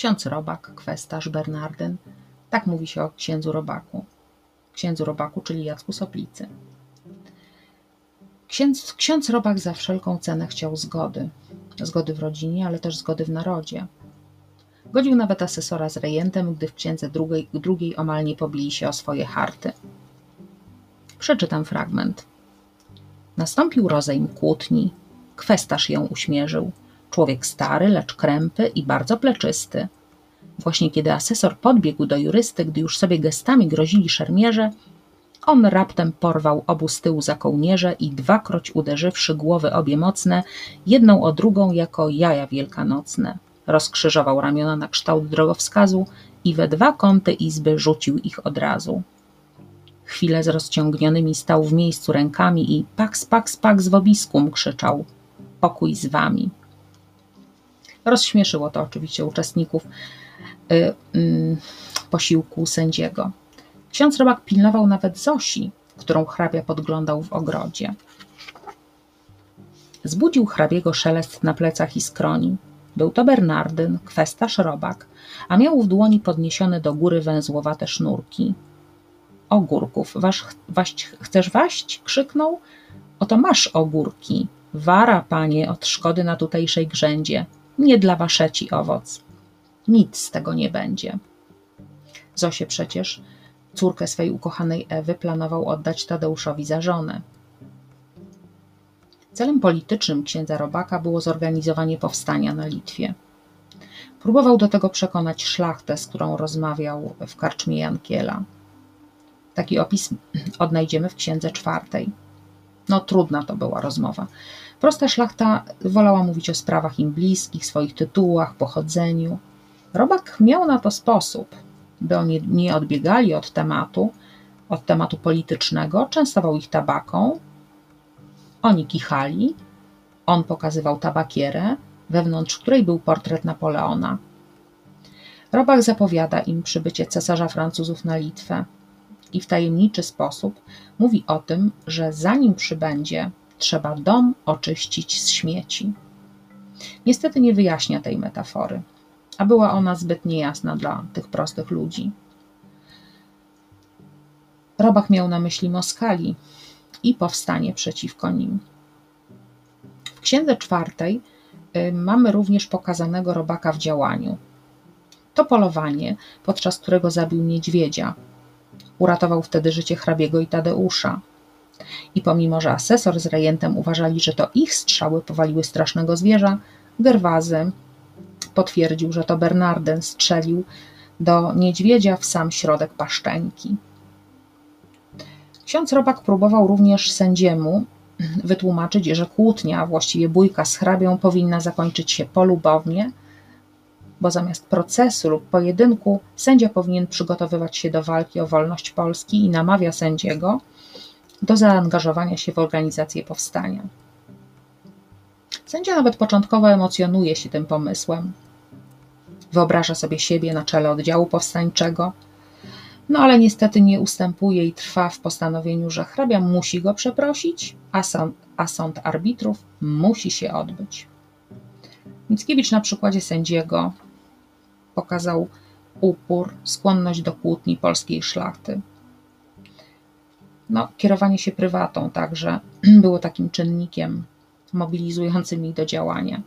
ksiądz Robak, kwestarz, Bernardyn. Tak mówi się o księdzu Robaku. Księdzu Robaku, czyli Jacku Soplicy. Księdz, ksiądz Robak za wszelką cenę chciał zgody. Zgody w rodzinie, ale też zgody w narodzie. Godził nawet asesora z rejentem, gdy w księdze drugiej, drugiej omal nie pobili się o swoje harty. Przeczytam fragment. Nastąpił rozejm kłótni. Kwestarz ją uśmierzył. Człowiek stary, lecz krępy i bardzo pleczysty. Właśnie kiedy asesor podbiegł do jurysty, gdy już sobie gestami grozili szermierze, on raptem porwał obu z tyłu za kołnierze i dwakroć uderzywszy głowy obie mocne, jedną o drugą jako jaja wielkanocne. Rozkrzyżował ramiona na kształt drogowskazu i we dwa kąty izby rzucił ich od razu. Chwilę z rozciągnionymi stał w miejscu rękami i paks, paks, paks w obiskum krzyczał. Pokój z wami. Rozśmieszyło to oczywiście uczestników y, y, posiłku sędziego. Ksiądz Robak pilnował nawet Zosi, którą hrabia podglądał w ogrodzie. Zbudził hrabiego szelest na plecach i skroni. Był to Bernardyn, kwestarz Robak, a miał w dłoni podniesione do góry węzłowate sznurki. Ogórków, wasz, waść, chcesz waść? krzyknął. Oto masz ogórki. Wara, panie, od szkody na tutejszej grzędzie. Nie dla waszeci owoc. Nic z tego nie będzie. Zosie przecież córkę swej ukochanej Ewy planował oddać Tadeuszowi za żonę. Celem politycznym księdza Robaka było zorganizowanie powstania na Litwie. Próbował do tego przekonać szlachtę, z którą rozmawiał w karczmie Jankiela. Taki opis odnajdziemy w księdze czwartej. No, trudna to była rozmowa. Prosta szlachta wolała mówić o sprawach im bliskich, swoich tytułach, pochodzeniu. Robak miał na to sposób – by oni nie odbiegali od tematu, od tematu politycznego, częstował ich tabaką, oni kichali, on pokazywał tabakierę, wewnątrz której był portret Napoleona. Robak zapowiada im przybycie cesarza Francuzów na Litwę i w tajemniczy sposób mówi o tym, że zanim przybędzie, trzeba dom oczyścić z śmieci. Niestety nie wyjaśnia tej metafory a była ona zbyt niejasna dla tych prostych ludzi. Robach miał na myśli Moskali i powstanie przeciwko nim. W księdze czwartej y, mamy również pokazanego robaka w działaniu. To polowanie, podczas którego zabił niedźwiedzia. Uratował wtedy życie hrabiego i Tadeusza. I pomimo, że asesor z rejentem uważali, że to ich strzały powaliły strasznego zwierza, Gerwazy potwierdził, że to Bernardyn strzelił do niedźwiedzia w sam środek paszczeńki. Ksiądz Robak próbował również sędziemu wytłumaczyć, że kłótnia, właściwie bójka z hrabią, powinna zakończyć się polubownie, bo zamiast procesu lub pojedynku sędzia powinien przygotowywać się do walki o wolność Polski i namawia sędziego do zaangażowania się w organizację powstania. Sędzia nawet początkowo emocjonuje się tym pomysłem. Wyobraża sobie siebie na czele oddziału powstańczego, no ale niestety nie ustępuje i trwa w postanowieniu, że hrabia musi go przeprosić, a sąd, a sąd arbitrów musi się odbyć. Mickiewicz na przykładzie sędziego pokazał upór, skłonność do kłótni polskiej szlachty. No, kierowanie się prywatą także było takim czynnikiem mobilizującym ich do działania.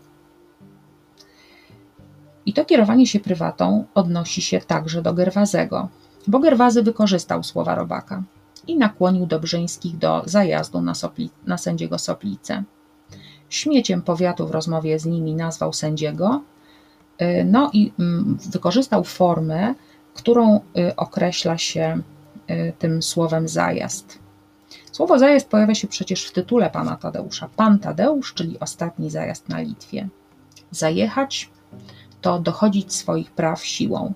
I to kierowanie się prywatą odnosi się także do Gerwazego, bo Gerwazy wykorzystał słowa Robaka i nakłonił Dobrzyńskich do zajazdu na, Sopli, na sędziego Soplicę. Śmieciem powiatu w rozmowie z nimi nazwał sędziego, no i mm, wykorzystał formę, którą y, określa się y, tym słowem zajazd. Słowo zajazd pojawia się przecież w tytule pana Tadeusza. Pan Tadeusz, czyli ostatni zajazd na Litwie. Zajechać to dochodzić swoich praw siłą.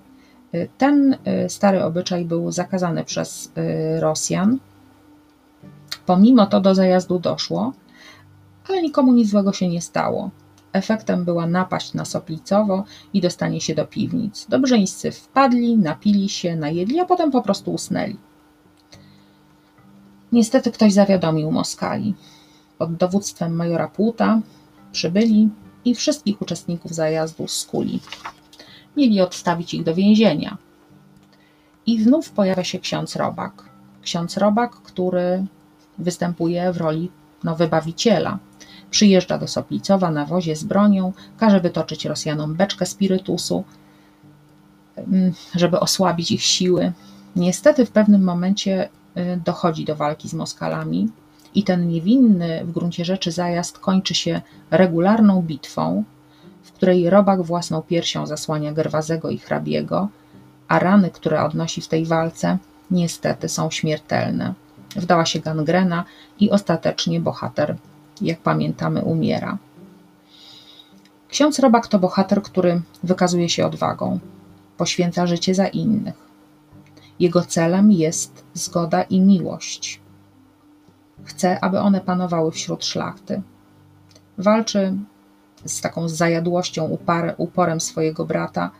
Ten y, stary obyczaj był zakazany przez y, Rosjan. Pomimo to do zajazdu doszło, ale nikomu nic złego się nie stało. Efektem była napaść na Soplicowo i dostanie się do piwnic. Dobrzeńscy wpadli, napili się, najedli, a potem po prostu usnęli. Niestety ktoś zawiadomił Moskali. Pod dowództwem majora Płuta przybyli i wszystkich uczestników zajazdu skuli. mieli odstawić ich do więzienia. I znów pojawia się ksiądz Robak. Ksiądz Robak, który występuje w roli no, wybawiciela. Przyjeżdża do Soplicowa na wozie z bronią, każe wytoczyć Rosjanom beczkę spirytusu, mm, żeby osłabić ich siły. Niestety w pewnym momencie y, dochodzi do walki z Moskalami i ten niewinny w gruncie rzeczy zajazd kończy się regularną bitwą, w której robak własną piersią zasłania Gerwazego i hrabiego, a rany, które odnosi w tej walce, niestety są śmiertelne. Wdała się gangrena i ostatecznie bohater, jak pamiętamy, umiera. Ksiądz Robak to bohater, który wykazuje się odwagą, poświęca życie za innych. Jego celem jest zgoda i miłość. Chce, aby one panowały wśród szlachty. Walczy z taką zajadłością, upar, uporem swojego brata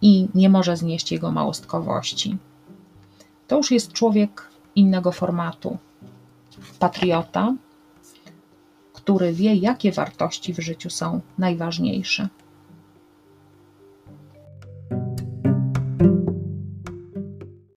i nie może znieść jego małostkowości. To już jest człowiek innego formatu. Patriota, który wie, jakie wartości w życiu są najważniejsze.